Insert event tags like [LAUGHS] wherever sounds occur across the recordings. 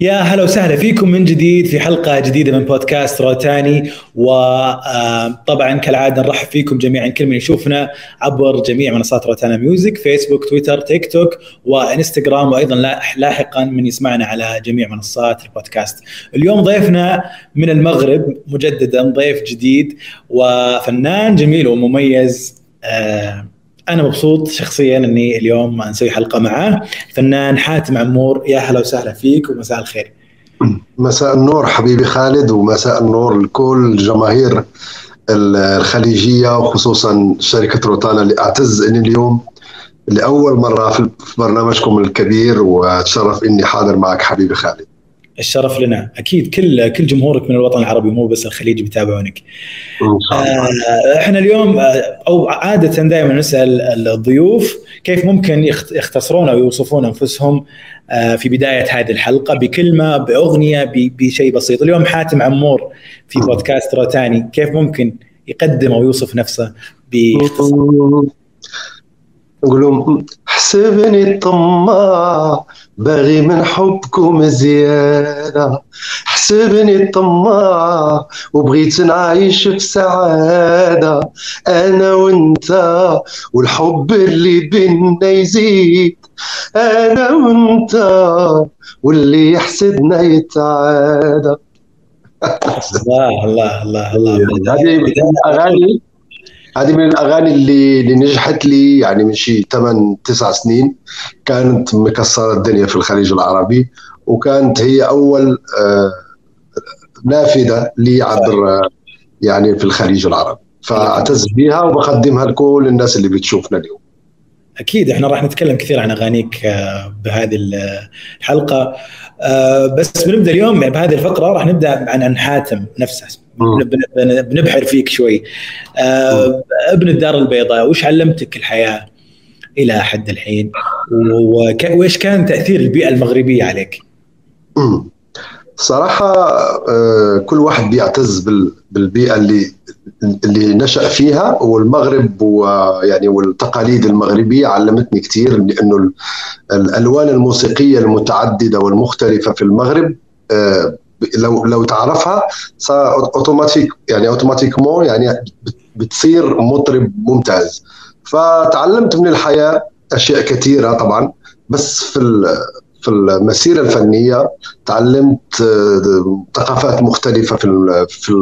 يا هلا وسهلا فيكم من جديد في حلقة جديدة من بودكاست روتانا وطبعا كالعادة نرحب فيكم جميعا كل من يشوفنا عبر جميع منصات روتانا ميوزك فيسبوك تويتر تيك توك وإنستغرام وأيضا لاحقا من يسمعنا على جميع منصات البودكاست. اليوم ضيفنا من المغرب مجددا ضيف جديد وفنان جميل ومميز آه أنا مبسوط شخصيا إني اليوم نسوي حلقة معاه. فنان حاتم عمور يا هلا وسهلا فيك ومساء الخير. مساء النور حبيبي خالد ومساء النور لكل الجماهير الخليجية وخصوصا شركة روتانا اللي أعتز إني اليوم لأول مرة في برنامجكم الكبير وأتشرف إني حاضر معك حبيبي خالد. الشرف لنا. أكيد كل كل جمهورك من الوطن العربي مو بس الخليج بيتابعونك. آه إحنا اليوم آه، أو عادة دائما نسأل الضيوف كيف ممكن يختصرون أو يوصفون أنفسهم آه في بداية هذه الحلقة بكلمة بأغنية بشيء بسيط. اليوم حاتم عمور في بودكاست روتاني كيف ممكن يقدم أو يوصف نفسه باختصار؟ نقول حسبني الطماع باغي من حبكم زيادة. حسبني الطماع وبغيت نعيش في سعادة. أنا وأنت والحب اللي بينا يزيد. أنا وأنت واللي يحسدنا يتعادى. [LAUGHS] الله الله الله الله. هذه أغاني. هذه من الأغاني اللي اللي نجحت لي يعني من شي 8 9 سنين. كانت مكسرة الدنيا في الخليج العربي وكانت هي أول آه، نافذة لي عبر يعني في الخليج العربي. فأعتز بها وبقدمها لكل الناس اللي بتشوفنا اليوم. أكيد إحنا راح نتكلم كثير عن أغانيك آه، بهذه الحلقة. آه، بس بنبدأ اليوم بهذه الفقرة راح نبدأ عن حاتم نفسه. بنبحر فيك شوي. آه ابن الدار البيضاء وش علمتك الحياة إلى حد الحين؟ وإيش كان تأثير البيئة المغربية عليك؟ صراحة آه كل واحد بيعتز بالبيئة اللي اللي نشأ فيها والمغرب ويعني والتقاليد المغربية علمتني كثير لأنه الألوان الموسيقية المتعددة والمختلفة في المغرب آه لو لو تعرفها اوتوماتيك يعني اوتوماتيكمون يعني بتصير مطرب ممتاز. فتعلمت من الحياة أشياء كثيرة طبعا بس في في المسيرة الفنية تعلمت آه، ثقافات مختلفة في في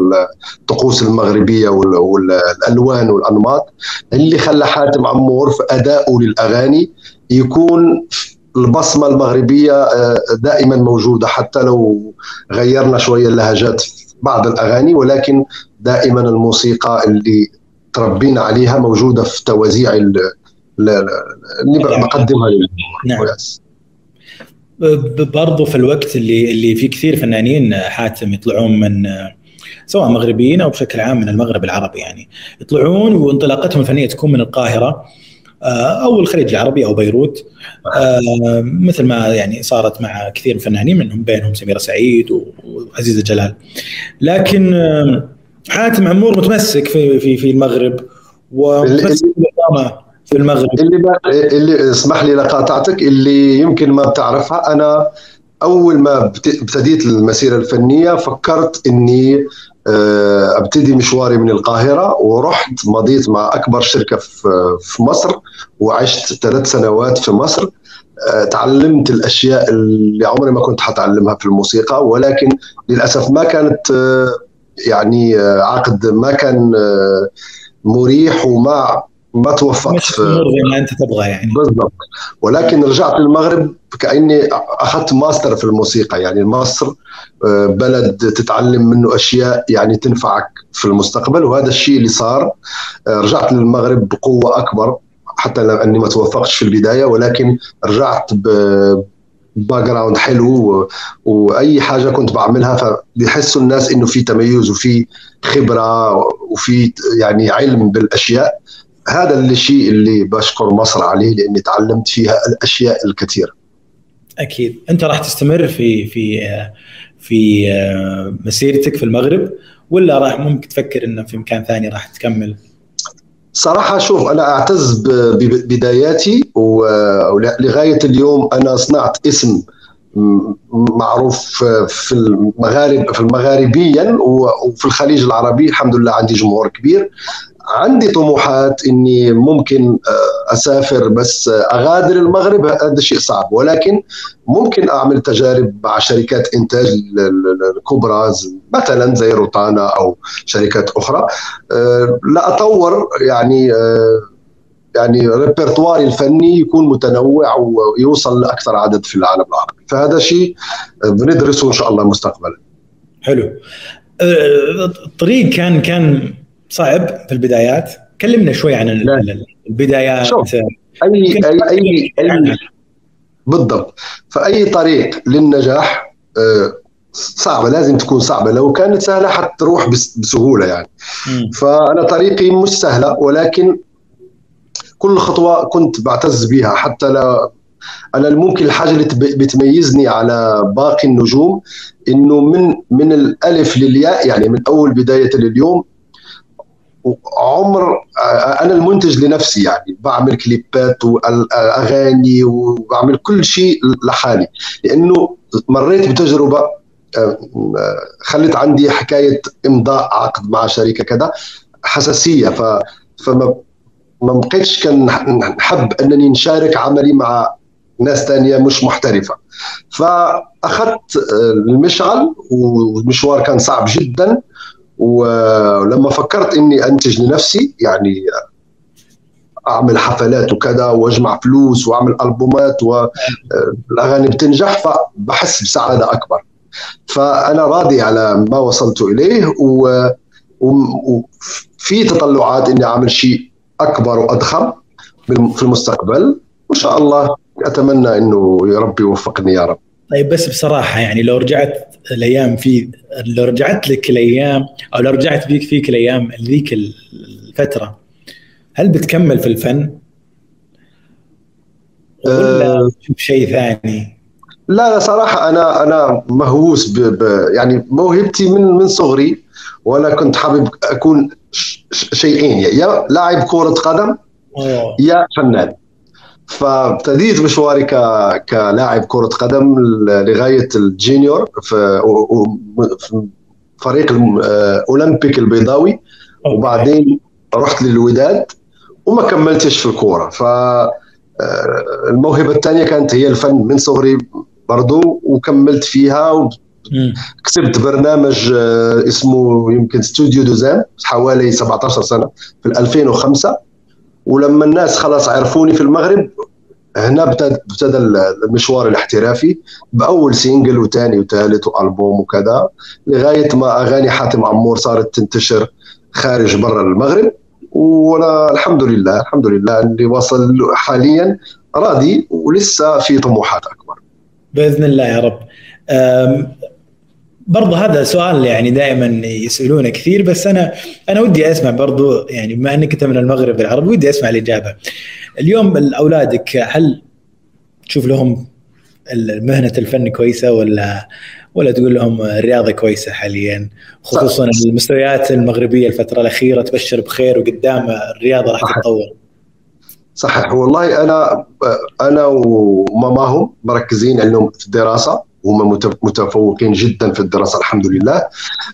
الطقوس المغربية والالوان والأنماط. اللي خلى حاتم عمور في ادائه للأغاني يكون البصمة المغربية آه، دائما موجودة حتى لو غيرنا شوية اللهجات في بعض الأغاني ولكن دائما الموسيقى اللي تربينا عليها موجودة في توازيع اللي بقدمها للجمهور. نعم. برضو في الوقت اللي اللي في كثير فنانين حاتم يطلعون من سواء مغربيين أو بشكل عام من المغرب العربي يعني يطلعون وانطلاقتهم الفنية تكون من القاهرة. أو الخليج العربي أو بيروت. آه، مثل ما يعني صارت مع كثير من الفنانين منهم بينهم سميرة سعيد وعزيزة جلال. لكن آه، حاتم عمور متمسك في في في المغرب ومتمسك في المغرب. اللي اللي اسمح لي لقاطعتك اللي يمكن ما بتعرفها أنا أول ما ابتديت المسيرة الفنية فكرت إني آه، أبتدي مشواري من القاهرة ورحت مضيت مع أكبر شركة في مصر وعشت ثلاث سنوات في مصر. آه، تعلمت الأشياء اللي عمري ما كنت حتعلمها في الموسيقى ولكن للأسف ما كانت آه، يعني عقد ما كان مريح وما ما توفقت. في زي ما انت تبغى يعني. بالضبط. ولكن رجعت للمغرب كأني أخذت ماستر في الموسيقى. يعني مصر آه، بلد تتعلم منه أشياء يعني تنفعك في المستقبل وهذا الشيء اللي صار آه، رجعت للمغرب بقوة أكبر حتى أني ما توفقتش في البداية ولكن رجعت ب background حلو وأي حاجة كنت بعملها فبيحسوا الناس إنه في تميز وفي خبرة وفي يعني علم بالأشياء. هذا الشيء اللي بشكر مصر عليه لأني تعلمت فيها الأشياء الكثيرة. أكيد. أنت راح تستمر في في في مسيرتك في المغرب ولا راح ممكن تفكر إنه في مكان ثاني راح تكمل؟ صراحة شوف أنا أعتز ببداياتي ولغاية اليوم أنا صنعت اسم معروف في المغارب في المغاربيا وفي الخليج العربي. الحمد لله عندي جمهور كبير. عندي طموحات إني ممكن آه، أسافر بس أغادر المغرب هذا شيء صعب. ولكن ممكن أعمل تجارب مع شركات إنتاج الكبرى مثلا زي روتانا أو شركات أخرى. آه، لا أطور يعني آه، يعني ريبرتواري الفني يكون متنوع ويوصل لأكثر عدد في العالم العربي. فهذا شيء بندرسه إن شاء الله مستقبلا. حلو. الطريق كان كان صعب في البدايات كلمنا شوي عن لا. البدايات شوف. اي اي اي, أي بالضبط فأي طريق للنجاح آه، صعبة لازم تكون صعبة لو كانت سهلة حتروح بسهولة يعني م. فأنا طريقي مش سهلة ولكن كل خطوة كنت بعتز بها حتى لا أنا ممكن الحاجة اللي بتميزني على باقي النجوم إنه من من الألف للياء يعني من أول بداية لليوم عمر أنا المنتج لنفسي يعني بعمل كليبات وأغاني وبعمل كل شيء لحالي لأنه مريت بتجربة خلت عندي حكاية إمضاء عقد مع شركه كذا حساسية ف فما ما بقيتش كان نحب أنني نشارك عملي مع ناس تانية مش محترفة. فأخذت المشعل والمشوار كان صعب جدا. ولما فكرت إني أنتج لنفسي يعني أعمل حفلات وكذا وأجمع فلوس وأعمل ألبومات والاغاني بتنجح فبحس بسعادة أكبر. فأنا راضي على ما وصلت إليه و... وفي تطلعات إني أعمل شيء أكبر وأضخم في المستقبل. وإن شاء الله أتمنى إنه يا رب يوفقني يا رب. طيب بس بصراحة يعني لو رجعت الأيام في لو رجعت لك الأيام أو لو رجعت بيك فيك الأيام ذيك الفترة هل بتكمل في الفن؟ ولا تشوف شيء ثاني؟ لا لا صراحة أنا أنا مهووس ب ب يعني موهبتي من من صغري وأنا كنت حابب أكون شيئين يا لاعب كرة قدم. يا فنان فابتديت مشواري ك... كلاعب كرة قدم لغاية الجينيور في, في فريق الأولمبيك البيضاوي. وبعدين رحت للوداد وما كملتش في الكورة. ف الموهبة الثانية كانت هي الفن من صغري برضو وكملت فيها كسبت برنامج اسمه يمكن استوديو دوزان حوالي 17 سنة في 2005 ولما الناس خلاص عرفوني في المغرب هنا ابتدى المشوار الاحترافي بأول سينجل وثاني وثالث وألبوم وكذا لغاية ما أغاني حاتم عمور صارت تنتشر خارج برا المغرب. وأنا الحمد لله الحمد لله اللي وصل حاليا راضي ولسه في طموحات أكبر. بإذن الله يا رب. برضه هذا سؤال يعني دائما يسألونه كثير بس أنا أنا ودي أسمع برضه يعني بما إنك أنت من المغرب العربي ودي أسمع الإجابة. اليوم أولادك هل تشوف لهم مهنة الفن كويسة ولا ولا تقول لهم الرياضة كويسة حاليا خصوصا صح. المستويات المغربية الفترة الأخيرة تبشر بخير وقدام الرياضة راح تتطور. صحيح والله أنا أنا وماماهم مركزين عندهم في الدراسة هم متفوقين جدا في الدراسة الحمد لله.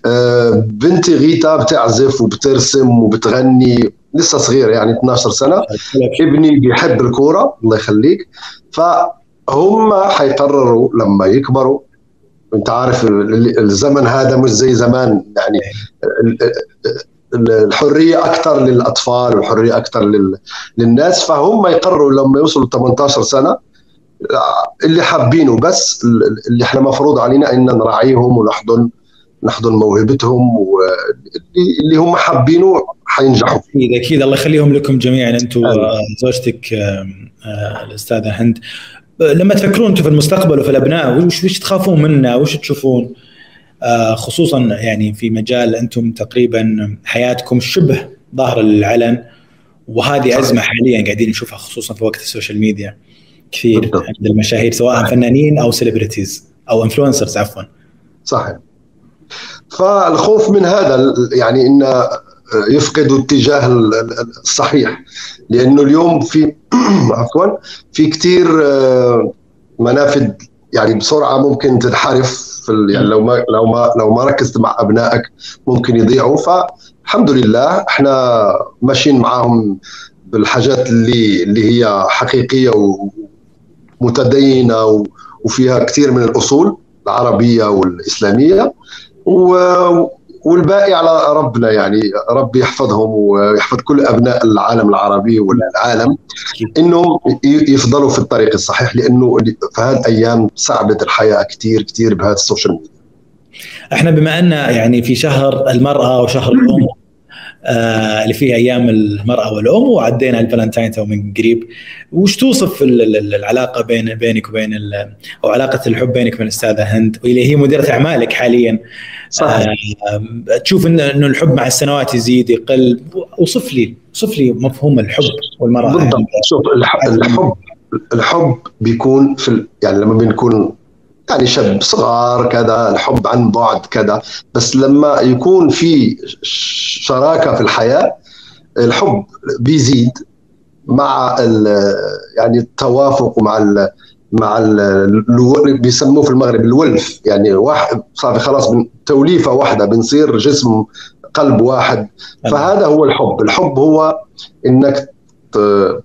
آه، بنتي غيتا بتعزف وبترسم وبتغني لسه صغير يعني 12 سنة. ابني بيحب الكورة الله يخليك. فهم حيقرروا لما يكبروا. انت عارف الزمن هذا مش زي زمان يعني الحرية أكثر للأطفال والحرية أكثر للناس. فهم يقرروا لما يوصلوا 18 سنة اللي حابينه بس اللي إحنا مفروض علينا إن نراعيهم ونحضن نحضن موهبتهم واللي هم حابينه حينجحوا. أكيد أكيد. الله يخليهم لكم جميعا. أنتم زوجتك الأستاذة هند. لما تفكرون أنتم في المستقبل وفي الأبناء وش وش تخافون منه؟ وش تشوفون؟ آه، خصوصا يعني في مجال أنتم تقريبا حياتكم شبه ظاهرة للعلن وهذه أزمة حاليا قاعدين نشوفها خصوصا في وقت ال social media. كثير بالضبط. عند المشاهير سواء فنانين أو celebrities أو influencers عفوا. صحيح. فالخوف من هذا يعني إن يفقدوا الاتجاه الصحيح. لأنه اليوم في [CLEARS THROAT] عفوا في كثير آه، منافذ يعني بسرعة ممكن تنحرف في يعني لو ما لو ما لو ما ركزت مع أبنائك ممكن يضيعوا. فالحمد لله إحنا ماشيين معاهم بالحاجات اللي اللي هي حقيقية ومتدينه وفيها كثير من الأصول العربية والإسلامية. والباقي على ربنا يعني ربي يحفظهم ويحفظ كل أبناء العالم العربي والعالم إنهم يفضلوا في الطريق الصحيح لأنه في هذه الأيام صعبت الحياة كثير كثير بهذا ال social media. إحنا بما أن يعني في شهر المرأة وشهر الأم اللي فيه أيام المرأة والأم وعدينا الفالنتاين تو من قريب. وش توصف العلاقة بين بينك وبين أو علاقة الحب بينك وبين الأستاذة هند واللي هي مديرة أعمالك حاليا. صحيح. آه تشوف إنه الحب مع السنوات يزيد يقل. وصف لي وصف لي مفهوم الحب والمرأة. بالضبط. شوف الحب الحب بيكون في يعني لما بنكون يعني شاب صغار كذا الحب عن بعد كذا. بس لما يكون في شراكة في الحياة الحب بيزيد مع يعني التوافق ومع ال مع ال بيسموه في المغرب الولف. يعني واحد صار خلاص توليفة واحدة بنصير جسم قلب واحد. فهذا هو الحب. الحب هو إنك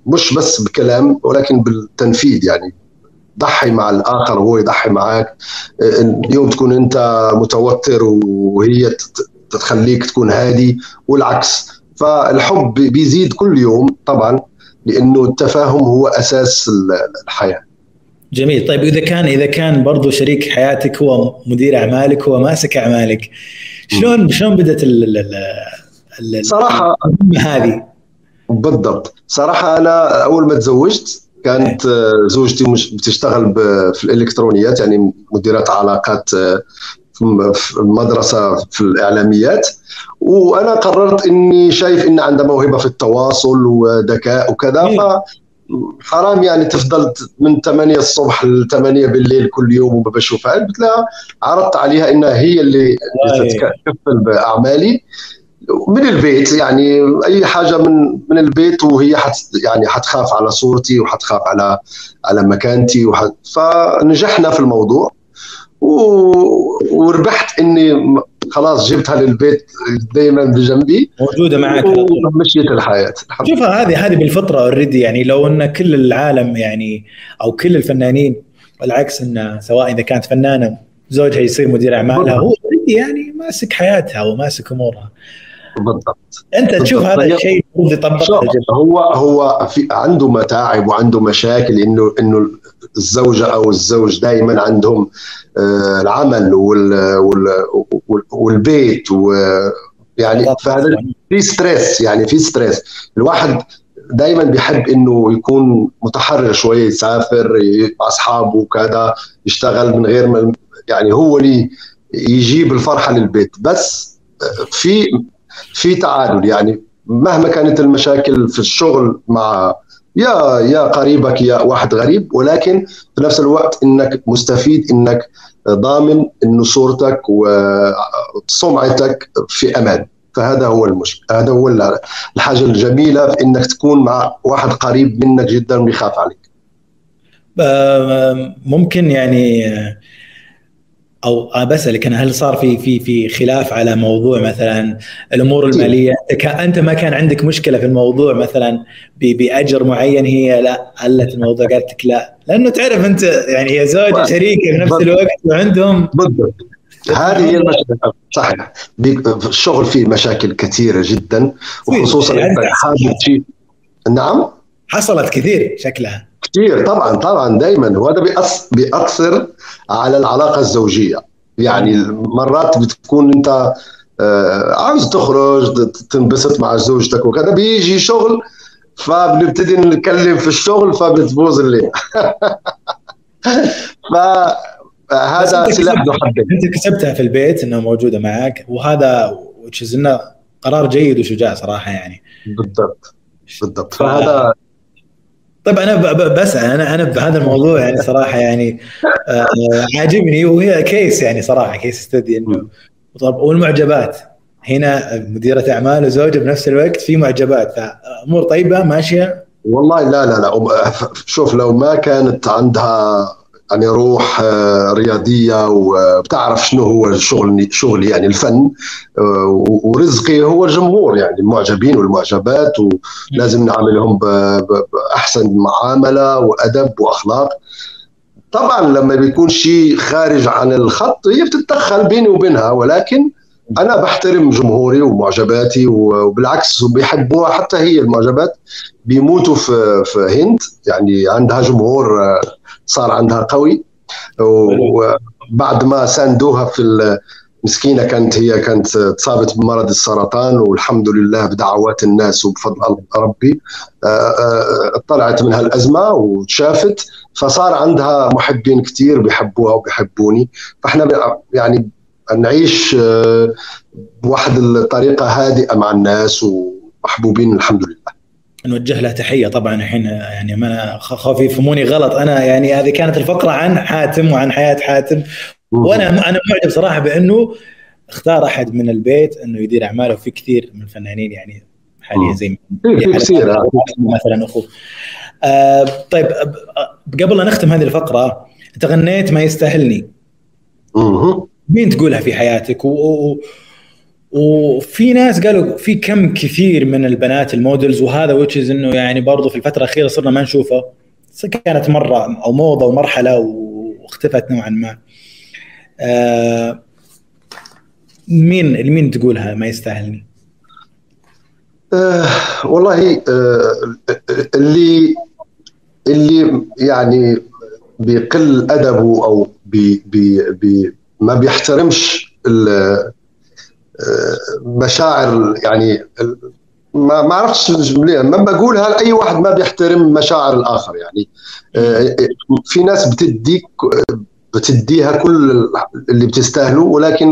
مش بس بكلام ولكن بالتنفيذ يعني. ضحي مع الآخر وهو يضحي معك اليوم تكون أنت متوتر وهي تخليك تكون هادي والعكس. فالحب بيزيد كل يوم طبعا لأنه التفاهم هو أساس الحياة. جميل. طيب إذا كان إذا كان برضو شريك حياتك هو مدير أعمالك هو ماسك أعمالك شلون شلون بدأت ال ال صراحة هذه؟ بالضبط. صراحة أنا أول ما تزوجت كانت زوجتي مش بتشتغل في الإلكترونيات يعني مديرة علاقات في المدرسة في الإعلاميات. وأنا قررت إني شايف إن عندها موهبة في التواصل وذكاء وكذا ف حرام يعني تفضل من 8 الصبح ل 8 بالليل كل يوم وما بشوفها. قلت لها عرضت عليها إنها هي اللي تتكفل بأعمالي. من البيت يعني أي حاجة من من البيت وهي حت يعني حتخاف على صورتي وحتخاف على على مكانتي وحت فنجحنا في الموضوع وربحت إني خلاص جبتها للبيت دائما بجنبي موجودة معك ومشيت الحياة. شوفها هذه هذه بالفطرة اوريدي يعني لو إن كل العالم يعني أو كل الفنانين والعكس انه سواء إذا كانت فنانة زوجها يصير مدير أعمالها هو يعني ماسك حياتها وماسك أمورها. بالضبط. أنت تشوف هذا الشيء المفروض يطبق هو هو في عنده متاعب وعنده مشاكل انه إنه الزوجة أو الزوج دائما عندهم آه، العمل والبيت ويعني فهذا في stress يعني في stress. الواحد دائما بيحب إنه يكون متحرر شوية يسافر مع أصحابه وكذا يشتغل من غير ما يعني هو اللي يجيب الفرحة للبيت. بس في في تعادل يعني مهما كانت المشاكل في الشغل مع يا يا قريبك يا واحد غريب ولكن في نفس الوقت إنك مستفيد إنك ضامن انه صورتك وسمعتك في أمان. فهذا هو المشكلة هذا هو الحاجة الجميلة في إنك تكون مع واحد قريب منك جدا ويخاف عليك. ممكن يعني أو بسالك أنا هل صار في في في خلاف على موضوع مثلا الأمور المالية؟ أنت ما كان عندك مشكلة في الموضوع مثلا بأجر معين هي لا قلت الموضوع قالت لك لا. لأنه تعرف أنت يعني هي زوجه شريكه في نفس الوقت وعندهم. بالضبط. هذه هي المشكلة صحيح. الشغل فيه مشاكل كثيرة جدا وخصوصا يعني شيء نعم؟ حصلت كثير شكلها. كثير طبعا طبعا دائما وهذا بيأثر على العلاقة الزوجية. يعني مرات بتكون أنت آه، عاوز تخرج تنبسط مع زوجتك وكذا بيجي شغل فبنبتدي نتكلم في الشغل فبتبوظ الليل. [LAUGHS] فهذا سلاح ذو حدين أنت كسبتها في البيت إنها موجودة معك وهذا إنه قرار جيد وشجاع صراحة يعني. بالضبط. بالضبط. فهذا طيب أنا بسأل أنا أنا بهذا الموضوع يعني صراحة يعني آه عاجبني وهي كيس يعني صراحة كيس ستدي إنه. طب والمعجبات؟ هنا مديرة أعمال وزوجة بنفس الوقت في معجبات فأمور طيبة ماشية؟ والله لا لا لا شوف لو ما كانت عندها يعني روح آه، رياضية وبتعرف شنو هو الشغل شغلي يعني الفن آه، ورزقي هو الجمهور يعني المعجبين والمعجبات ولازم نعاملهم باحسن معاملة وأدب وأخلاق. طبعا لما بيكون شيء خارج عن الخط هي بتتدخل بيني وبينها ولكن أنا بحترم جمهوري ومعجباتي وبالعكس بيحبوها حتى هي المعجبات بيموتوا في في هند. يعني عندها جمهور آه، صار عندها قوي. وبعد ما ساندوها في المسكينه كانت هي كانت تصابت بمرض السرطان والحمد لله بدعوات الناس وبفضل ربي آه، آه، طلعت من هالازمه وشافت. فصار عندها محبين كثير بيحبوها وبيحبوني. فإحنا يعني نعيش بواحد الطريقة هادئة مع الناس ومحبوبين الحمد لله. نوجه له تحية. طبعا الحين يعني ما خوفي يفهموني غلط. أنا يعني هذه كانت الفقرة عن حاتم وعن حياة حاتم. وأنا أنا معجب صراحة بأنه اختار أحد من البيت أنه يدير أعماله. وفي كثير من الفنانين يعني حاليا زي في كثير. مثلا أخوه. آه طيب قبل لا نختم هذه الفقرة انت غنيت ما يستاهلني. مين تقولها في حياتك؟ و... و... وفي ناس قالوا في كم كثير من البنات المودلز وهذا وتشز إنه يعني برضو في الفترة الأخيرة صرنا ما نشوفه كانت مرة أو موضة ومرحلة واختفت نوعا ما آه مين مين تقولها ما يستاهلني؟ آه والله آه اللي اللي يعني بيقل أدبه أو بي بي بي ما بيحترمش مشاعر يعني ما ما أعرفش ما بقولها لاي واحد ما بيحترم مشاعر الآخر يعني في ناس بتديك بتديها كل اللي بتستاهله ولكن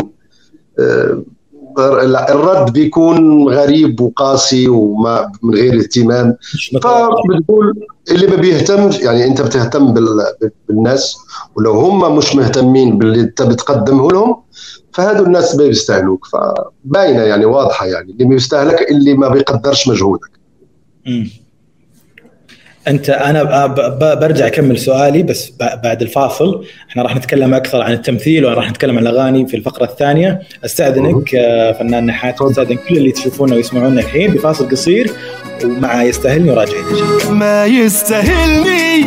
الرد بيكون غريب وقاسي وما من غير اهتمام. فبتقول اللي ما بيهتمش يعني أنت بتهتم بالناس ولو هم مش مهتمين باللي أنت بتقدمه لهم فهذول الناس ما بيستاهلوك فباينة يعني واضحة يعني. اللي بيستاهلك اللي ما بيقدرش مجهودك. أنت أنا برجع أكمل سؤالي بس بعد الفاصل. إحنا راح نتكلم أكثر عن التمثيل وراح نتكلم عن الأغاني في الفقرة الثانية. أستأذنك آه، فنان نحات أستأذن كل اللي تشوفونا ويسمعونا الحين بفاصل قصير ومع يستاهلني وراجعين. ما يستاهلني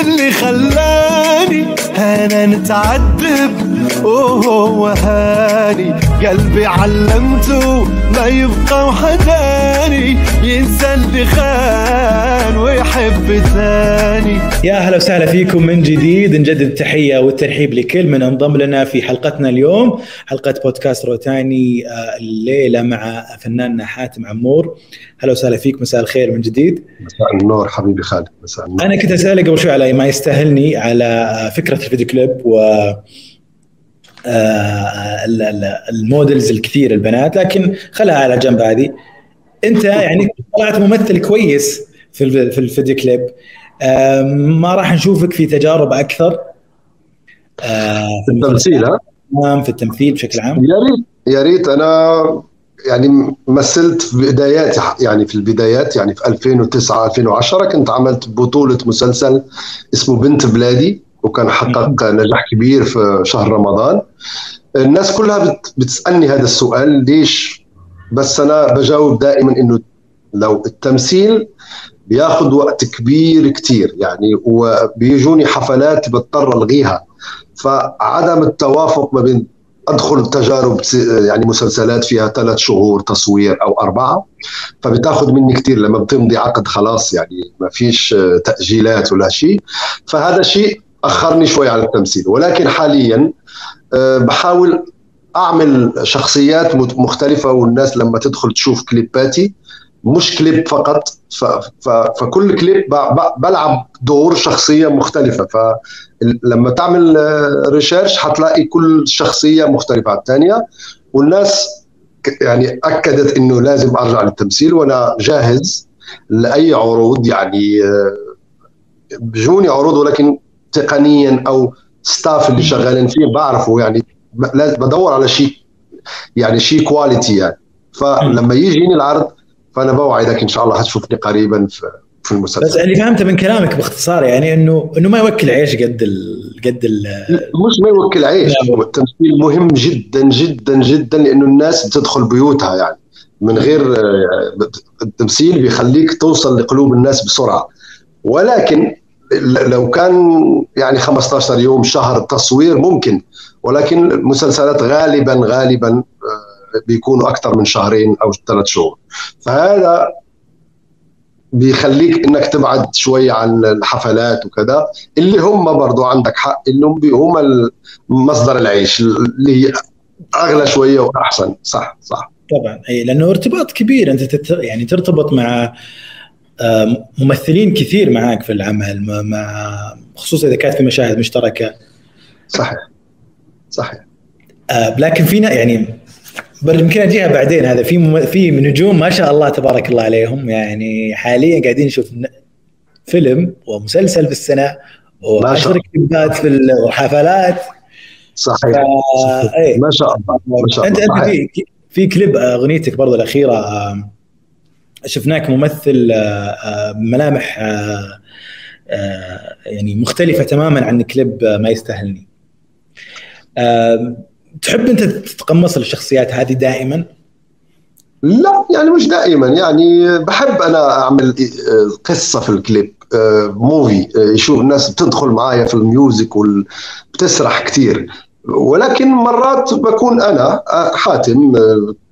اللي خلاني أنا نتعذب. وهو هاني قلبي علمته ما يبقى وحداني. ينسى اللي خان ويحب ثاني. يا أهلا وسهلا فيكم من جديد. نجدد التحية والترحيب لكل من انضم لنا في حلقتنا اليوم. حلقة بودكاست روتاني آه، الليلة مع فناننا حاتم عمور. هلا وسهلا فيك. مساء الخير من جديد. مساء النور حبيبي خالد. مساء النور. أنا كنت أسألك قبل شوي على ما يستاهلني على فكرة ال video clip و آه، ال models الكثير البنات لكن خلها على جنب هذه. انت يعني طلعت ممثل كويس في في ال video clip ما راح نشوفك في تجارب أكثر. آه، في التمثيل ها؟ نعم في التمثيل بشكل عام. يا ريت يا ريت. أنا يعني مثلت في بداياتي يعني في البدايات يعني في 2009 2010 كنت عملت بطولة مسلسل اسمه بنت بلادي. وكان حقق نجاح كبير في شهر رمضان. الناس كلها بتسألني هذا السؤال ليش؟ بس أنا بجاوب دائما إنه لو التمثيل بياخذ وقت كبير كتير يعني وبيجوني حفلات بضطر ألغيها. فعدم التوافق ما بين أدخل تجارب يعني مسلسلات فيها ثلاث شهور تصوير أو أربعة فبتاخذ مني كثير لما بتمضي عقد خلاص يعني ما فيش تأجيلات ولا شيء. فهذا شيء أخرني شوي على التمثيل. ولكن حاليا آه، بحاول أعمل شخصيات مختلفة والناس لما تدخل تشوف كليباتي مش كليب فقط فكل كليب بلعب دور شخصية مختلفة. فلما تعمل research حتلاقي كل شخصية مختلفة عن الثانية والناس يعني أكدت إنه لازم أرجع للتمثيل وأنا جاهز لأي عروض يعني آه، بجوني عروض ولكن تقنيا أو staff اللي شغالين فيه بعرفه يعني لازم بدور على شيء يعني شيء quality يعني. فلما يجيني العرض فأنا بوعدك إن شاء الله حتشوفني قريبا في في المسلسل. بس اللي فهمته من كلامك باختصار يعني انه إنه ما يوكل عيش قد ال قد ال مش ما يوكل عيش. التمثيل مهم جدا جدا جدا لأنه الناس بتدخل بيوتها يعني. من غير آه، التمثيل بيخليك توصل لقلوب الناس بسرعة. ولكن لو كان يعني 15 يوم شهر تصوير ممكن ولكن المسلسلات غالبا غالبا آه، بيكونوا أكثر من شهرين أو ثلاث شهور. فهذا بيخليك إنك تبعد شوي عن الحفلات وكذا. اللي هم برضو عندك حق انهم هم مصدر العيش اللي أغلى شوية وأحسن. صح صح. طبعا. اي لأنه ارتباط كبير. أنت تت يعني ترتبط مع ممثلين كثير معاك في العمل مع خصوصا إذا كانت في مشاهد مشتركة. صحيح. صحيح. آه، لكن فينا يعني يمكن أجيها بعدين. هذا في. في نجوم ما شاء الله تبارك الله عليهم. يعني حاليا قاعدين نشوف فيلم ومسلسل في السنة وعشر. كليبات في وحفلات. صحيح. آه، إيه. ما شاء الله ما شاء الله. أنت. في في كليب أغنيتك برضو الأخيرة شفناك ممثل آه، آه، ملامح آه، يعني مختلفة تماما عن كليب ما يستاهلني. تحب أنت تتقمص الشخصيات هذه دائما؟ لا يعني مش دائما. يعني بحب أنا أعمل قصة في ال clip movie يشوف الناس بتدخل معايا في ال music وبتسرح كثير ولكن مرات بكون أنا حاتم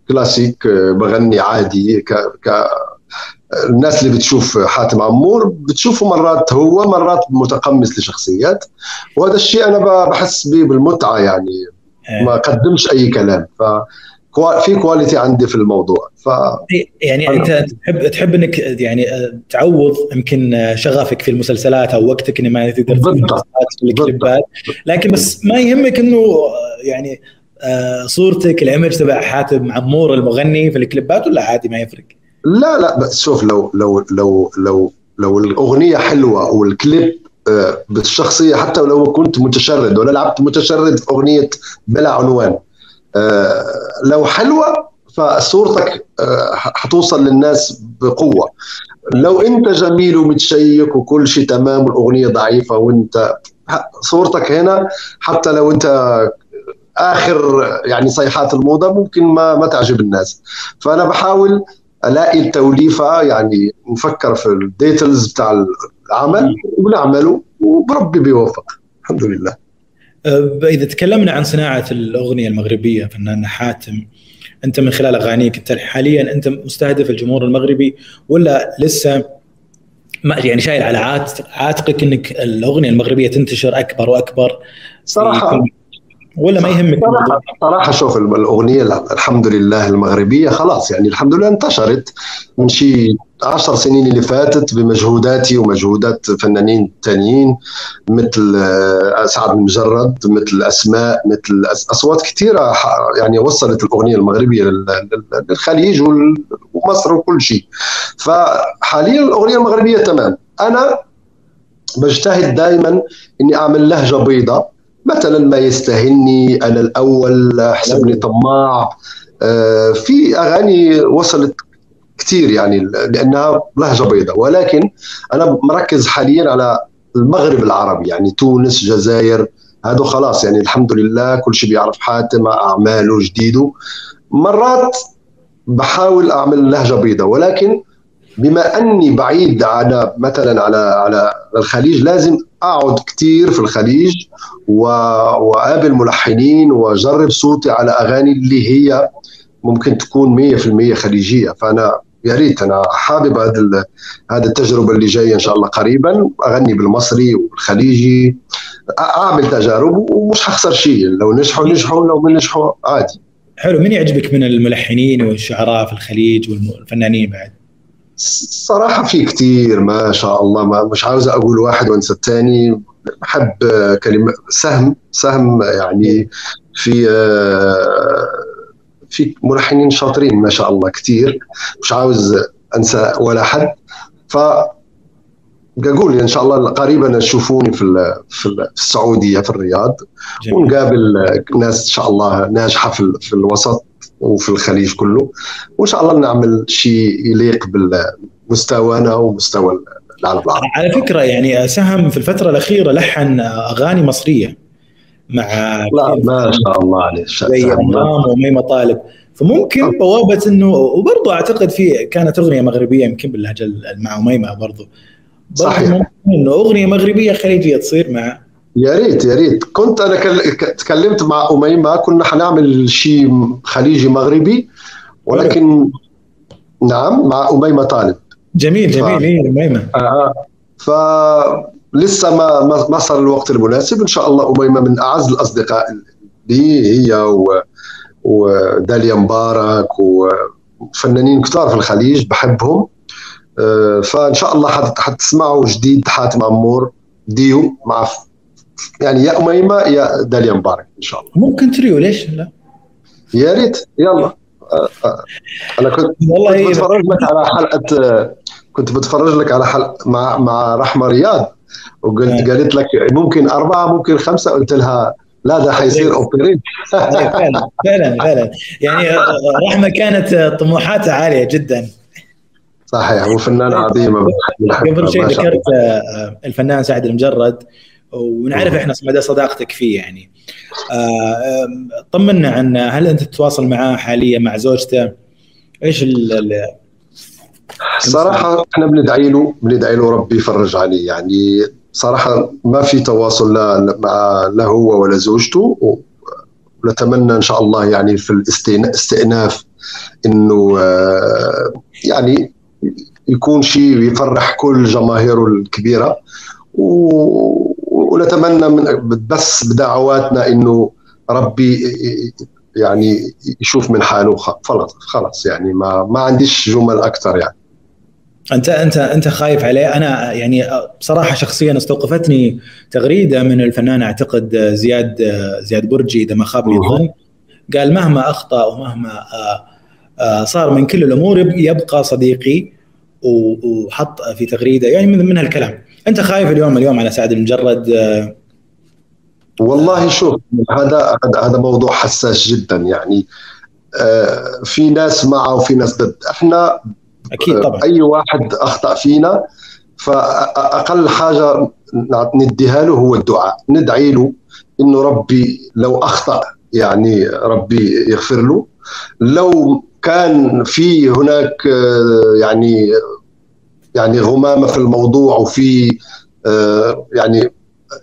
كلاسيك آه، بغني عادي ك ك الناس اللي بتشوف حاتم عمور بتشوفه مرات هو مرات متقمص لشخصيات. وهذا الشيء أنا بحس به بالمتعة يعني ما قدمش أي كلام. ف في quality عندي في الموضوع. ف يعني أنت تحب تحب إنك يعني آه، تعوض يمكن آه، شغفك في المسلسلات أو وقتك إنه ما تقدر في الكليبات لكن بس ما يهمك إنه آه، يعني آه، صورتك ال image تبع حاتم عمور المغني في الكليبات ولا عادي ما يفرق؟ لا لا بس شوف لو لو لو لو لو الأغنية حلوة والكليب آه، بالشخصية حتى لو كنت متشرد ولا لعبت متشرد في أغنية بلا عنوان آه، لو حلوة فصورتك آه، حتوصل للناس بقوة لو أنت جميل ومتشيك وكل شيء تمام والأغنية ضعيفة وأنت صورتك هنا حتى لو أنت آخر يعني صيحات الموضة ممكن ما ما تعجب الناس. فأنا بحاول ألاقي التوليفة يعني نفكر في الديتلز بتاع العمل وبنعمله وربي بيوفق الحمد لله. آه، إذا تكلمنا عن صناعة الأغنية المغربية فنان حاتم أنت من خلال أغانيك انت حاليا أنت مستهدف الجمهور المغربي ولا لسه ما يعني شايل على عات- عاتقك إنك الأغنية المغربية تنتشر أكبر وأكبر؟ صراحة ولا ما يهمك. صراحة صراحة شوف الأغنية الحمد لله المغربية خلاص يعني الحمد لله انتشرت من شي عشر سنين اللي فاتت بمجهوداتي ومجهودات فنانين تانيين مثل آه، سعد المجرد مثل أسماء مثل أصوات كثيره يعني وصلت الأغنية المغربية لل- لل- للخليج ومصر وكل شيء فحاليا الأغنية المغربية تمام. أنا بجتهد دائما إني أعمل لهجة بيضاء. مثلا ما يستهني أنا الأول احسبني طماع. آه، في أغاني وصلت كثير يعني لأنها لهجة بيضاء. ولكن أنا مركز حاليا على المغرب العربي يعني تونس جزائر هذا خلاص يعني الحمد لله كل شيء بيعرف حاتم أعماله جديده. مرات بحاول أعمل لهجة بيضاء. ولكن بما أني بعيد على مثلا على على الخليج لازم أقعد كثير في الخليج وأقابل ملحنين وأجرب صوتي على أغاني اللي هي ممكن تكون 100% خليجية. فأنا يا ريت أنا حابب هذا هذه التجربة اللي جاية إن شاء الله قريبا. أغني بالمصري والخليجي أعمل تجارب ومش حخسر شيء. لو نجحوا نجحوا لو ما نجحوا عادي. حلو. من يعجبك من الملحنين والشعراء في الخليج والفنانين بعد؟ صراحة في كتير ما شاء الله ما مش عاوز أقول واحد وأنسى الثاني بحب آه، كلمة سهم سهم يعني في آه، في ملحنين شاطرين ما شاء الله كتير. مش عاوز أنسى ولا حد. ف أقول إن شاء الله قريبا تشوفوني في في ال- في السعودية في الرياض. جميل. ونقابل ناس إن شاء الله ال- في الوسط. وفي الخليج كله. وإن شاء الله نعمل شيء يليق بمستوانا ومستوى العالم العربي. على فكرة يعني سهم في الفترة الأخيرة لحن أغاني مصرية مع لا ما شاء الله عليه زي امام وميمه طالب فممكن بوابة إنه وبرضه أعتقد في كانت أغنية مغربية يمكن باللهجة مع أميمة برضه صحيح. إنه أغنية مغربية خليجية تصير مع يا ريت يا ريت. كنت أنا تكلمت مع أميمة كنا حنعمل شيء خليجي مغربي ولكن نعم مع أميمة طالب. جميل جميل. ف... إيه أميمة. آه. ف لسه ما ما صار الوقت المناسب. إن شاء الله أميمة من أعز الأصدقاء لي هي و... وداليا مبارك وفنانين كثار في الخليج بحبهم. فإن شاء الله حتسمعوا جديد حاتم عمور. ديو مع يعني يا أميمة يا داليا مبارك إن شاء الله. ممكن تريو ليش لا؟ يا ريت. يلا. أنا كنت والله كنت بتفرج لك على حلقة كنت بتفرج لك على حلقة مع مع رحمة رياض. وقلت قالت لك ممكن أربعة ممكن خمسة قلت لها لا ده حيصير أوبريت. فعلا فعلا فعلا. يعني رحمة كانت طموحاتها عالية جدا. صحيح وفنانه عظيمه قبل شيء ذكرت الفنان سعد المجرد. ونعرف إحنا مدى صداقتك فيه يعني. طمنا عن هل أنت تتواصل معاه حاليا مع زوجته؟ إيش ال صراحة إحنا بندعي له بندعي له ربي يفرج عليه يعني صراحة ما في تواصل لا مع لا هو ولا زوجته ونتمنى إن شاء الله يعني في الاستئناف إنه يعني يكون شيء يفرح كل جماهيره الكبيرة. و... ونتمنى من بس بدعواتنا إنه ربي يعني يشوف من حاله. خلاص خلاص يعني ما ما عنديش جمل أكثر يعني. أنت أنت أنت خايف عليه. أنا يعني بصراحه شخصيا استوقفتني تغريدة من الفنان أعتقد زياد زياد برجي إذا ما خاب لي الظن. قال مهما أخطأ ومهما صار من كل الأمور يبقى صديقي وحط في تغريدة يعني من, من هالكلام. أنت خايف اليوم اليوم على سعد المجرد والله شوف هذا هذا موضوع حساس جدا يعني في ناس معه وفي ناس ضد. إحنا أكيد طبعا. أي واحد أخطأ فينا فأقل حاجة نديها له هو الدعاء. ندعي له إنه ربي لو أخطأ يعني ربي يغفر له. لو كان في هناك يعني يعني غمامه في الموضوع وفي يعني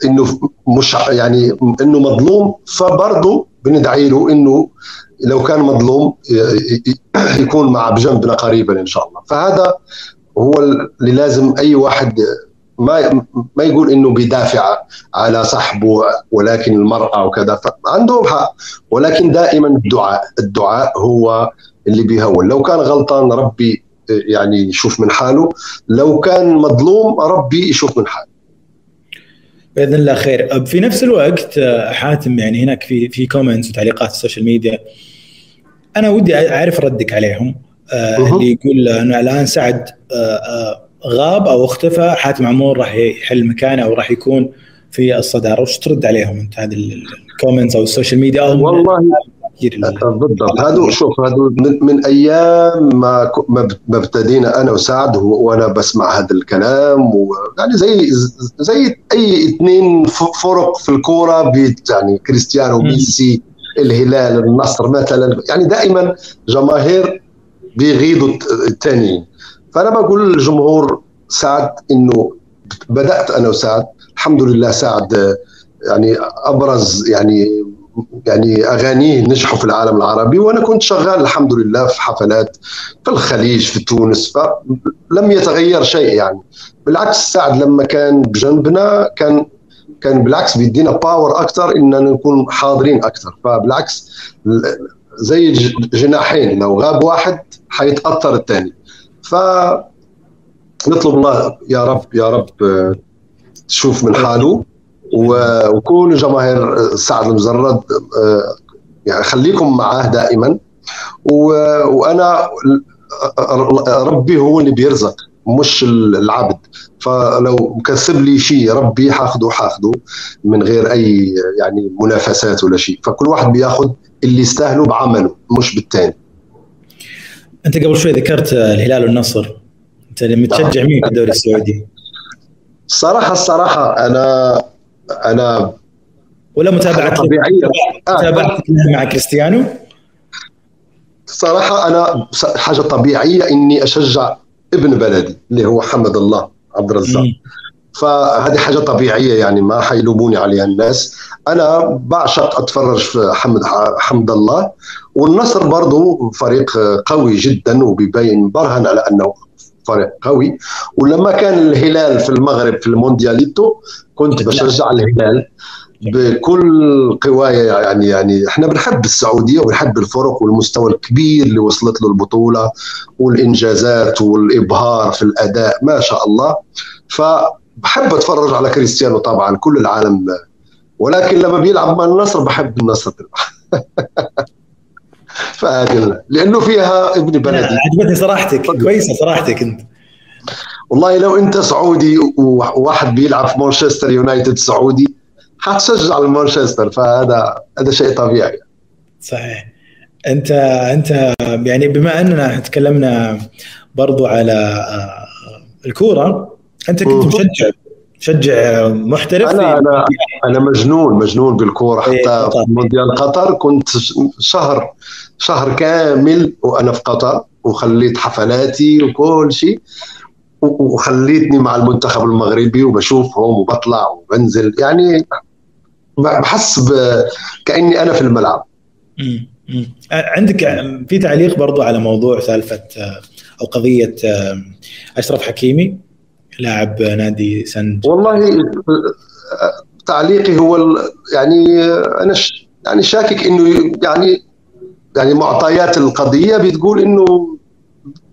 إنه مش يعني إنه مظلوم فبرضه بندعي له إنه لو كان مظلوم يكون مع بجنبنا قريبا إن شاء الله. فهذا هو اللي لازم أي واحد ما ما يقول إنه بيدافع على صاحبه ولكن المرأة وكذا. عندهم حق ولكن دائما الدعاء الدعاء هو اللي بيهون. لو كان غلطان ربي يعني يشوف من حاله. لو كان مظلوم ربي يشوف من حاله. بإذن الله خير. في نفس الوقت حاتم يعني هناك في في comments وتعليقات ال social media أنا ودي أعرف ردك عليهم. آه اللي يقول إنه الآن سعد آه آه غاب أو اختفى حاتم عمور راح يحل مكانه أو راح يكون في الصدارة. وش ترد عليهم أنت؟ هذه ال comments أو ال social media أو والله بالضبط. هذا شوف هذا من, من أيام ما ما ابتدينا أنا وسعد وأنا بسمع هذا الكلام ويعني زي زي أي اثنين فرق في الكورة يعني كريستيانو ميسي الهلال النصر مثلا. يعني دائما جماهير بيغيضوا الثانيين فأنا بقول للجمهور سعد إنه بدأت أنا وسعد. الحمد لله سعد يعني أبرز يعني يعني أغانيه نجحوا في العالم العربي وأنا كنت شغال الحمد لله في حفلات في الخليج في تونس فلم يتغير شيء يعني. بالعكس سعد لما كان بجنبنا كان كان بالعكس بيدينا باور أكثر إننا نكون حاضرين أكثر فبالعكس زي جناحين لو غاب واحد حيتأثر الثاني ف نطلب الله يا رب يا رب تشوف من حاله. وكل جماهير سعد المجرد يعني خليكم معاه دائما. وأنا ربي هو اللي بيرزق مش العبد. فلو مكسب لي شيء ربي حاخده حاخده من غير أي يعني منافسات ولا شيء. فكل واحد بياخذ اللي يستاهله بعمله مش بالتاني. أنت قبل شوي ذكرت الهلال والنصر. أنت متشجع مين في الدوري السعودي؟ الصراحه الصراحه أنا أنا ولا متابعة طبيعيه متابعتك لها مع كريستيانو؟ صراحة أنا حاجة طبيعية إني أشجع ابن بلدي اللي هو حمد الله عبد الرزاق. فهذه حاجة طبيعية يعني ما حيلوموني عليها الناس. أنا بعشق أتفرج في حمد حمد الله. والنصر برضه فريق قوي جدا وبيبين برهن على أنه فريق قوي. ولما كان الهلال في المغرب في الموندياليتو كنت بشجع الهلال بكل قوايا يعني يعني إحنا بنحب السعودية وبنحب الفرق والمستوى الكبير اللي وصلت له البطولة والإنجازات والإبهار في الأداء ما شاء الله. فبحب أتفرج على كريستيانو طبعا كل العالم. ولكن لما بيلعب مع النصر بحب النصر. [LAUGHS] فهذه لأنه فيها ابن بلدي. عجبتني صراحتك. كويسة صراحتك أنت. والله لو أنت سعودي وواحد بيلعب في مانشستر يونايتد سعودي حتشجع مانشستر. فهذا هذا شيء طبيعي. صحيح. أنت أنت يعني بما أننا تكلمنا برضو على آه، الكورة أنت كنت مشجع مشجع محترف أنا أنا أنا مجنون مجنون بالكورة. إيه، حتى في مونديال قطر كنت شهر شهر كامل وأنا في قطر وخليت حفلاتي وكل شيء وخليتني مع المنتخب المغربي وبشوفهم وبطلع وبنزل. يعني بحس كأني أنا في الملعب. عندك في تعليق برضو على موضوع سالفة أو قضية أشرف حكيمي؟ لاعب نادي سند والله تعليقي هو يعني أنا يعني شاكك إنه يعني يعني معطيات القضية بتقول إنه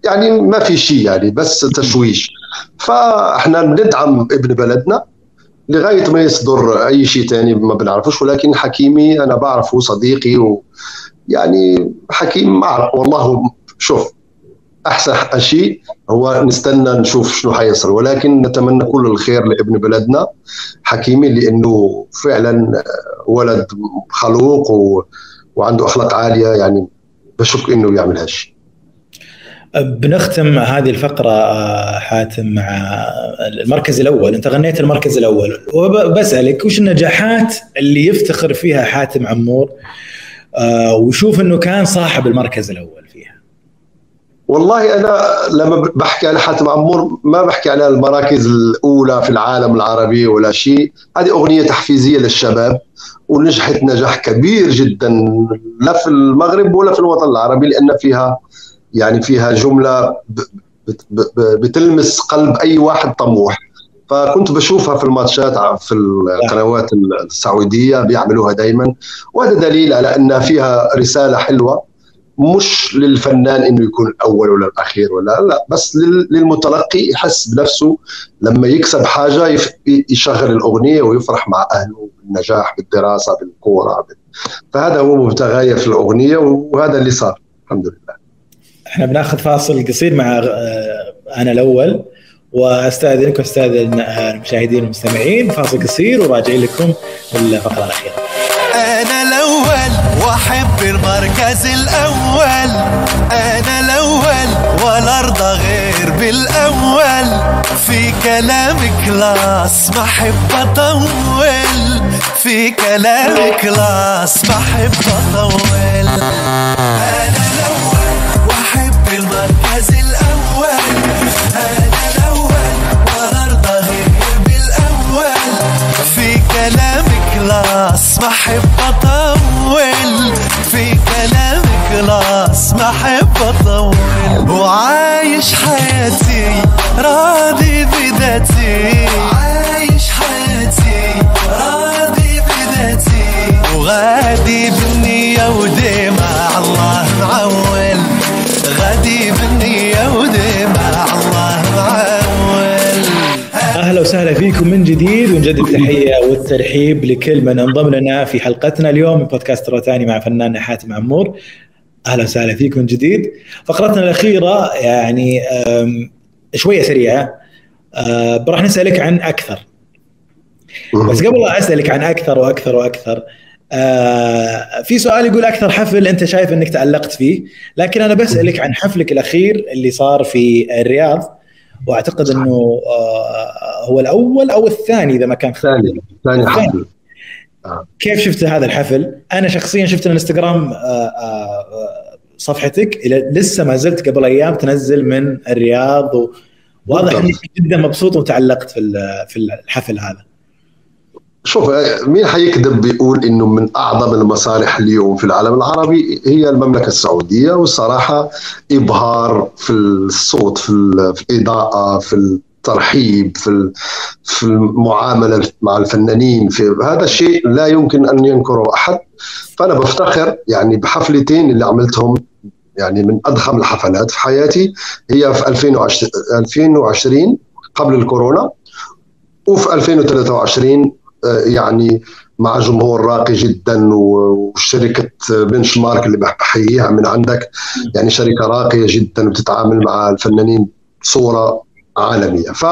يعني ما في شيء يعني بس تشويش. فإحنا بندعم ابن بلدنا لغاية ما يصدر أي شيء ثاني ما بنعرفوش ولكن حكيمي أنا بعرفه صديقي ويعني حكيم ما والله. شوف أحسن شيء هو نستنى نشوف شنو حيصير. ولكن نتمنى كل الخير لابن بلدنا حكيمي لأنه فعلا ولد خلوق و... وعنده أخلاق عالية. يعني بشك إنه يعمل هالشيء بنختم هذه الفقرة آه، حاتم مع المركز الأول. أنت غنيت المركز الأول. وبسألك وش النجاحات اللي يفتخر فيها حاتم عمور؟ آه، ويشوف أنه كان صاحب المركز الأول. والله أنا لما بحكي على حاتم عمور ما بحكي على المراكز الأولى في العالم العربي ولا شيء. هذه أغنية تحفيزية للشباب ونجحت نجاح كبير جدا لا في المغرب ولا في الوطن العربي لأن فيها يعني فيها جملة بتلمس قلب أي واحد طموح. فكنت بشوفها في الماتشات في القنوات السعودية بيعملوها دائما وهذا دليل على انها فيها رسالة حلوة. مش للفنان إنه يكون الأول ولا الأخير ولا لا بس للمتلقي يحس بنفسه لما يكسب حاجة يشغل الأغنية ويفرح مع أهله بالنجاح بالدراسة بالكورة فهذا هو مبتغاية في الأغنية وهذا اللي صار الحمد لله إحنا بناخذ فاصل قصير مع آه، أنا الأول واستاذنكم استاذن المشاهدين والمستمعين فاصل قصير وراجعين لكم الفقرة الأخيرة. أنا الأول وأحب المركز الأول أنا الأول ولا ارضى غير بالأول. في كلامك كلاس احب اطول في كلامك كلاس احب اطول أنا وعايش حياتي راضي بذاتي. عايش حياتي راضي بذاتي. وغادي بالنية وديما الله معول غادي بالنية ودمع الله معول أهلا وسهلا فيكم من جديد ونجدد التحيه والترحيب لكل من انضم لنا في حلقتنا اليوم من بودكاست روتاني مع فنان حاتم عمور. أهلا وسهلا فيكم جديد. فقرتنا الأخيرة يعني شوية سريعة. راح نسألك عن أكثر. بس قبل لا أسألك عن أكثر وأكثر وأكثر آه في سؤال يقول أكثر حفل أنت شايف أنك تعلقت فيه؟ لكن أنا بسألك عن حفلك الأخير اللي صار في الرياض وأعتقد إنه آه، هو الأول أو الثاني إذا ما كان ثاني ثاني حفل. كيف شفت هذا الحفل؟ أنا شخصيا شفت الانستغرام آه، آه، صفحتك إلى- لسه ما زلت قبل أيام تنزل من الرياض و- واضح. إنك جدا مبسوط وتعلقت في في الحفل هذا شوف مين حيكذب بيقول إنه من أعظم المسارح اليوم في العالم العربي هي المملكة السعودية والصراحة إبهار في الصوت في, في الإضاءة في الترحيب في في المعاملة مع الفنانين في هذا الشيء لا يمكن أن ينكره أحد. فأنا بفتخر يعني بحفلتين اللي عملتهم يعني من أضخم الحفلات في حياتي. هي في 2020 2020 قبل الكورونا وفي 2023 آه، يعني مع جمهور راقي جدا و- وشركة بنش مارك اللي بحييها من عندك. يعني شركة راقية جدا بتتعامل مع الفنانين بصورة عالمية. ف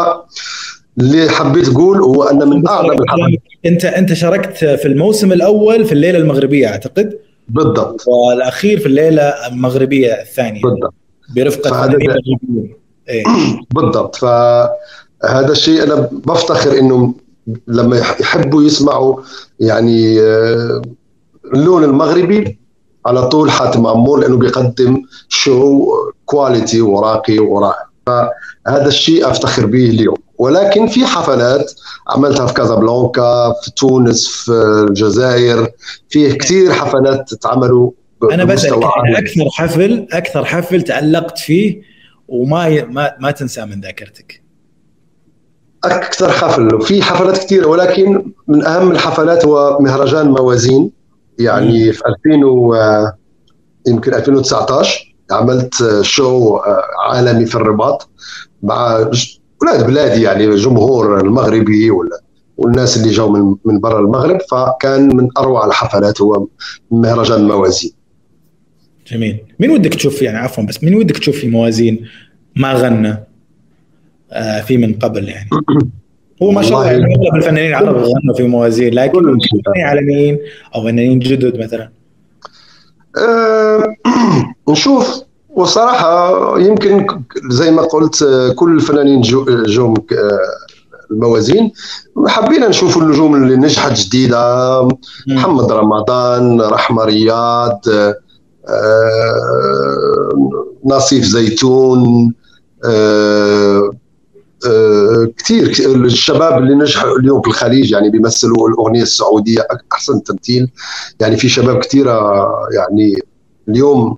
اللي حبيت أقول هو أن من أعظم الحفلات أنت أنت شاركت في الموسم الأول في الليلة المغربية أعتقد؟ بالضبط. والأخير في الليلة المغربية الثانية. بالضبط. برفقة إيه. [CLEARS THROAT] بالضبط. فهذا الشيء أنا بفتخر انه لما يح- يحبوا يسمعوا يعني آه، اللون المغربي على طول حاتم عمور لأنه بيقدم شو كواليتي وراقي ورائع فهذا الشيء أفتخر به اليوم. ولكن في حفلات عملتها في كازابلانكا في تونس في الجزائر في كثير حفلات اتعملوا أنا بسالك. أكثر حفل أكثر حفل تعلقت فيه وما ي... ما ما تنساه من ذاكرتك. أكثر حفل. في حفلات كثيرة ولكن من أهم الحفلات هو مهرجان موازين يعني في 2000 و يمكن 2019 عملت شو عالمي في الرباط مع أولاد بلادي يعني الجمهور المغربي وال- والناس اللي جاوا من من برا المغرب فكان من أروع الحفلات هو مهرجان موازين. جميل. مين ودك تشوف يعني عفوا بس مين ودك تشوف في موازين ما غنى آه في من قبل يعني؟ [CLEARS THROAT] هو ما شاء الله يعني أغلب الفنانين العرب غنوا في موازين لكن عالميين أو فنانين جدد مثلا. أه، [CLEARS THROAT] نشوف. وصراحة يمكن زي ما قلت أه، كل الفنانين جو ك- أه، الموازين. حبينا نشوف النجوم اللي نجحت جديدة. محمد رمضان رحمة رياض نصيف زيتون كثير الشباب اللي نجحوا اليوم في الخليج يعني بيمثلوا الأغنية السعودية أك- أحسن تمثيل. يعني في شباب كثيرة يعني اليوم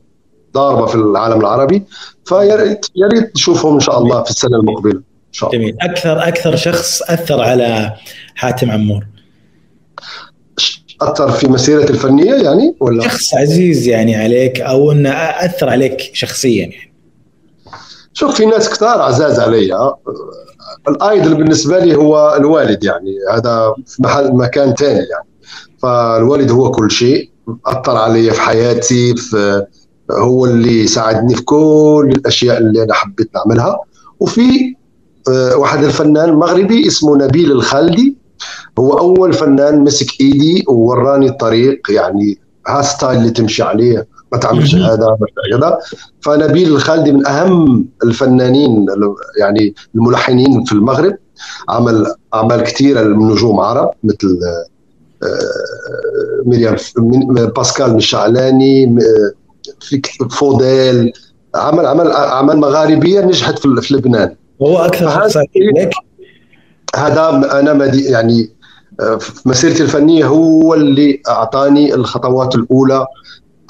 ضاربة في العالم العربي فيا ريت نشوفهم إن شاء الله في السنة المقبلة. إن شاء الله. جميل. أكثر أكثر شخص أثر على حاتم عمور. أثر في مسيرتي الفنية يعني ولا؟ شخص عزيز يعني عليك أو إنه أثر عليك شخصيا يعني. شوف في ناس كثار عزاز علي. أه، الأيدل بالنسبة لي هو الوالد يعني. هذا في محل مكان ثاني يعني. فالوالد هو كل شيء. أثر علي في حياتي في هو اللي ساعدني في كل الأشياء اللي أنا حبيت نعملها. وفي آه، واحد الفنان مغربي اسمه نبيل الخالدي. هو أول فنان مسك إيدي ووراني الطريق يعني ها ستايل اللي تمشي عليه ما تعملش. هذا ما هذا فنبيل الخالدي من أهم الفنانين يعني الملحنين في المغرب. عمل أعمال كثيره لنجوم عرب مثل آه، مريم من- باسكال الشعلاني م- في فوديل. عمل عمل اعمال مغاربية نجحت في لبنان. وهو أكثر شخص هذا أنا مدي يعني في مسيرتي الفنية هو اللي أعطاني الخطوات الأولى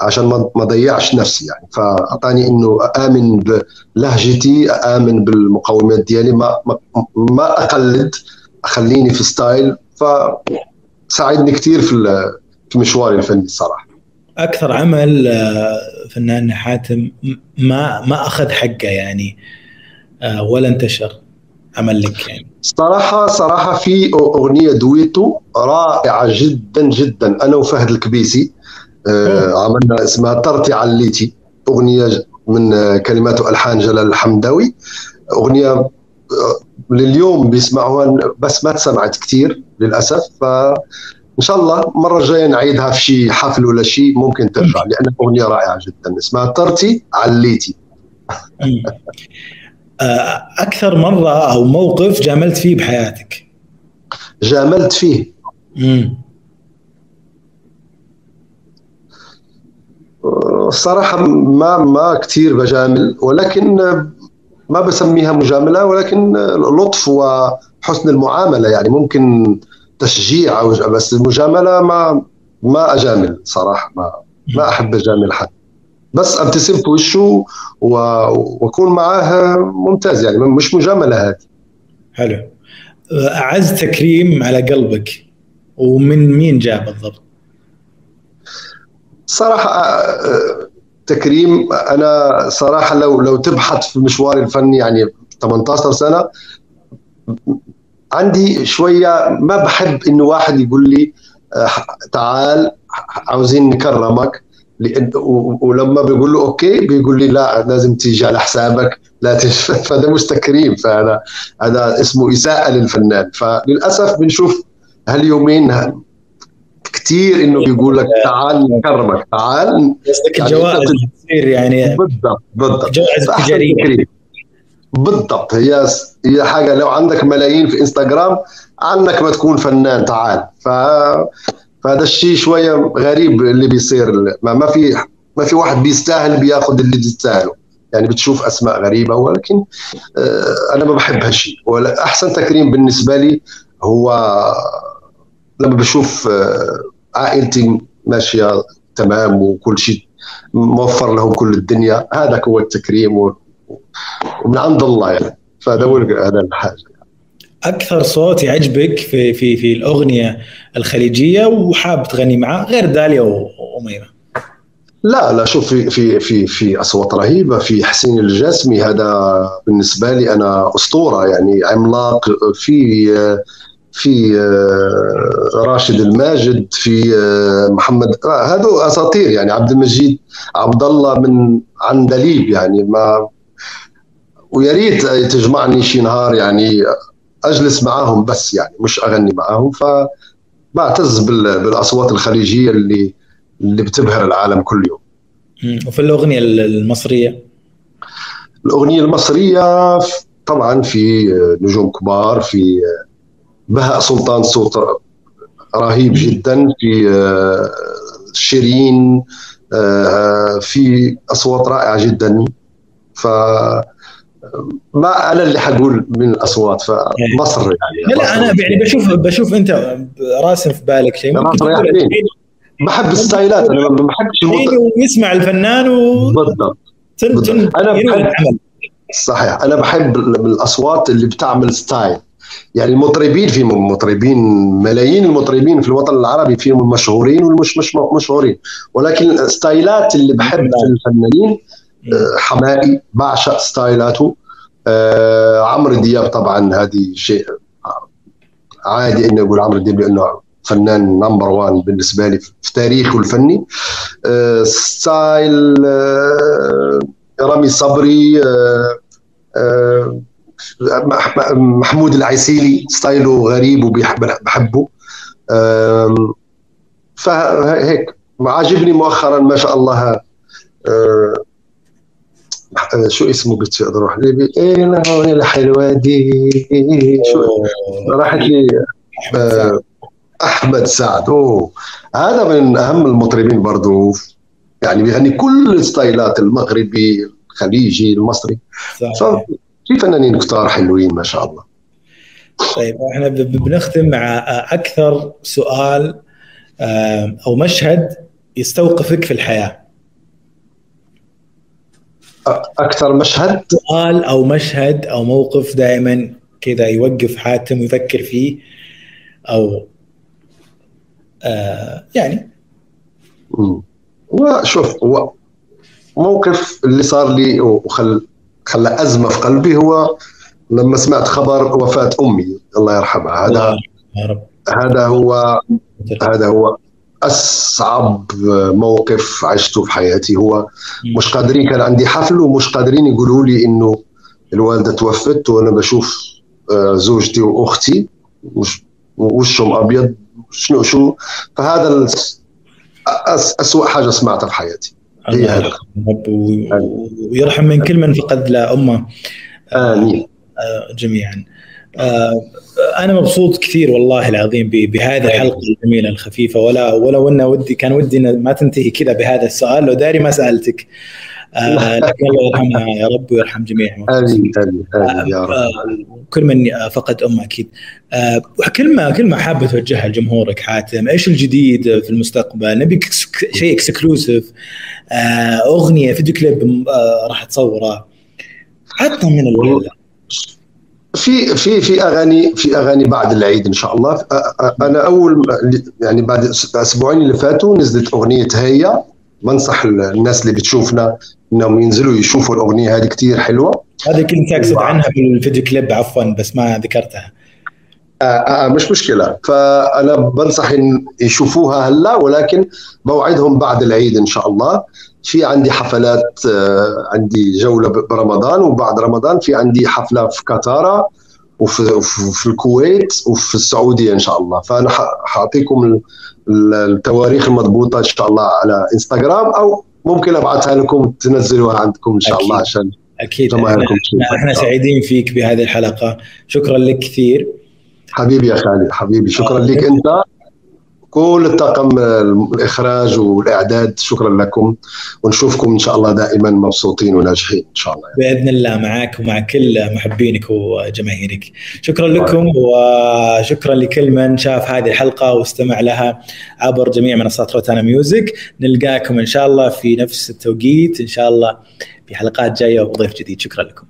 عشان ما ضيعش نفسي يعني. فأعطاني إنه آمن بلهجتي آمن بالمقومات ديالي ما ما, ما أقلد أخليني في style فساعدني كثير في في مشواري الفني الصراحة. أكثر عمل آه، فنان حاتم ما ما أخذ حقه يعني آه، ولا انتشر عمل لك يعني. صراحة صراحة في أغنية دويتو رائعة جدا جدا. أنا وفهد الكبيسي آه عملنا اسمها طرتي عليتي أغنية ج- من كلمات وألحان جلال الحمداوي أغنية آه، لليوم بيسمعوها بس ما تسمعت كثير للأسف. فإن شاء الله المرة الجاية نعيدها في شي حفل ولا شيء ممكن ترجع لأن أغنية رائعة جدا اسمها طرتي عليتي. آه، أكثر مرة أو موقف جاملت فيه بحياتك؟ جاملت فيه. الصراحه ما ما كثير بجامل ولكن ما بسميها مجاملة ولكن لطف وحسن المعاملة يعني ممكن تشجيع أو بس المجاملة ما ما أجامل صراحة ما ما أحب أجامل حد. بس ابتسم في وشه وأكون معاه ممتاز يعني مش مجاملة هذه. حلو. أعز تكريم على قلبك ومن مين جاء بالضبط؟ صراحة آه، تكريم أنا صراحة لو لو تبحث في مشواري الفني يعني 18 سنة عندي شوية ما بحب إنه واحد يقول لي آه، تعال عاوزين نكرمك. ولما بيقول له أوكي بيقول لي لا لازم تيجي على حسابك لا تج... [LAUGHS] فده مش تكريم فهذا هذا اسمه إساءة للفنان. فللأسف بنشوف هاليومين كثير إنه بيقول لك تعال نكرمك تعال قصدك يعني الجوائز تصير يعني. بالضبط بالضبط. جوائز فأحسن تجارية. تكريم. بالضبط. هي هي حاجة لو عندك ملايين في إنستغرام عنك ما تكون فنان تعال. ف فهذا الشيء شوية غريب اللي بيصير. ما, ما في ما في واحد بيستاهل بياخذ اللي بيستاهله يعني بتشوف أسماء غريبة ولكن آه، أنا ما بحب هالشيء. احسن تكريم بالنسبة لي هو لما بشوف آه، عائلتي ماشية تمام وكل شيء موفر لهم كل الدنيا هذا هو التكريم ومن عند الله يعني. فهذا هو هذا الحاجة. أكثر صوت يعجبك في في في الأغنية الخليجية وحاب تغني معاه غير داليا وأميرة؟ لا لا شوف في في في في أصوات رهيبة في حسين الجسمي هذا بالنسبة لي أنا أسطورة يعني عملاق في في راشد الماجد في محمد هذو أساطير يعني عبد المجيد عبد الله من عندليب يعني ما ويا ريت تجمعني شي نهار يعني أجلس معاهم بس يعني مش أغني معاهم فبعتز بال- بالأصوات الخليجية اللي اللي بتبهر العالم كل يوم. وفي الأغنية المصرية؟ الأغنية المصرية ف- طبعا في نجوم كبار في بهاء سلطان صوت رهيب جدا في شيرين آه، في أصوات رائعة جدا. ف ما أنا اللي حقول من الأصوات فمصر يعني. لا لا أنا مصر. يعني بشوف بشوف أنت راسم في بالك شيء. فين؟ الحين- بحب الستايلات أنا ما بحبش المط... الحين ويسمع الفنان و بالضبط. ينوي بحب- صحيح. أنا بحب ال- الأصوات اللي بتعمل style. يعني المطربين في مطربين ملايين المطربين في الوطن العربي فيهم المشهورين والمش مش مشهورين. ولكن الستايلات اللي بحب في الفنانين حماقي بعشق ستايلاته. آه، عمرو دياب طبعا هذه شيء عادي اني أقول عمرو دياب لأنه فنان number one بالنسبة لي في تاريخه الفني. آه، style آه، رامي صبري آه، آه، مح- محمود العسيلي style ه غريب وبحبه فهيك عاجبني مؤخرا ما شاء الله آه، شو اسمه قلت أقدر أروح لي إيه لا هون الحلوه دي شو؟ راحت لي آه، أحمد سعد. أوه. هذا من أهم المطربين برضو. يعني بيغني كل الستايلات المغربي الخليجي المصري. صح. في فنانين كتار حلوين ما شاء الله. طيب إحنا بنختم مع أكثر سؤال آه، أو مشهد يستوقفك في الحياة. أكثر مشهد؟ سؤال أو مشهد أو موقف دائما كذا يوقف حاتم ويفكر فيه أو آه يعني. وشوف هو موقف اللي صار لي وخل خلى أزمة في قلبي هو لما سمعت خبر وفاة أمي الله يرحمها. هذا هذا هو هذا هو أصعب موقف عشته في حياتي هو مش قادرين كان عندي حفل ومش قادرين يقولوا لي إنه الوالدة توفت وأنا بشوف آه، زوجتي وأختي وش وشهم أبيض شنو شو فهذا اسوء حاجة سمعتها في حياتي. هي هذا. ويرحم من كل من فقد له أمة. آمين. آه، جميعا. آه، أنا مبسوط كثير والله العظيم بهذه الحلقة الجميلة الخفيفة. ولا ولو انه ودي كان ودي إن ما تنتهي كذا بهذا السؤال. لو داري ما سألتك. آه، لكن الله يرحمها يا رب ويرحم جميع آمين آمين يا رب. كل من فقد أمه أكيد. كلمه كلمه حابة توجهها لجمهورك حاتم إيش الجديد في المستقبل؟ نبي شيء exclusive أغنية فيديو كليب راح تصوره عطنا من الولاء في في في أغاني في أغاني بعد العيد إن شاء الله. أنا أول يعني بعد الاسبوعين اللي فاتوا نزلت أغنية هيا. بنصح الناس اللي بتشوفنا إنهم ينزلوا يشوفوا الأغنية هذه كثير حلوة. هذه كنت أقصد عنها في الفيديو كليب عفوا بس ما ذكرتها. آه آه مش مشكلة. فأنا بنصح إن يشوفوها هلا ولكن بوعدهم بعد العيد إن شاء الله. في عندي حفلات آه عندي جولة برمضان وبعد رمضان في عندي حفلة في قطاره وفي في الكويت وفي السعودية إن شاء الله. فأنا حأعطيكم التواريخ المضبوطة إن شاء الله على إنستغرام أو ممكن أبعثها لكم تنزلوها عندكم إن شاء أكيد. الله عشان أكيد. إحنا, إحنا سعيدين فيك بهذه الحلقة. شكرا لك كثير. حبيبي يا خالد حبيبي. شكرا. لك أنت. كل الطاقم الإخراج والإعداد شكرا لكم. ونشوفكم إن شاء الله دائما مبسوطين وناجحين إن شاء الله. بإذن الله معك ومع كل محبينك وجماهيرك. شكرا لكم وشكرا لكل من شاف هذه الحلقة واستمع لها عبر جميع منصات روتانا ميوزك. نلقاكم إن شاء الله في نفس التوقيت إن شاء الله في حلقات جاية وضيف جديد. شكرا لكم.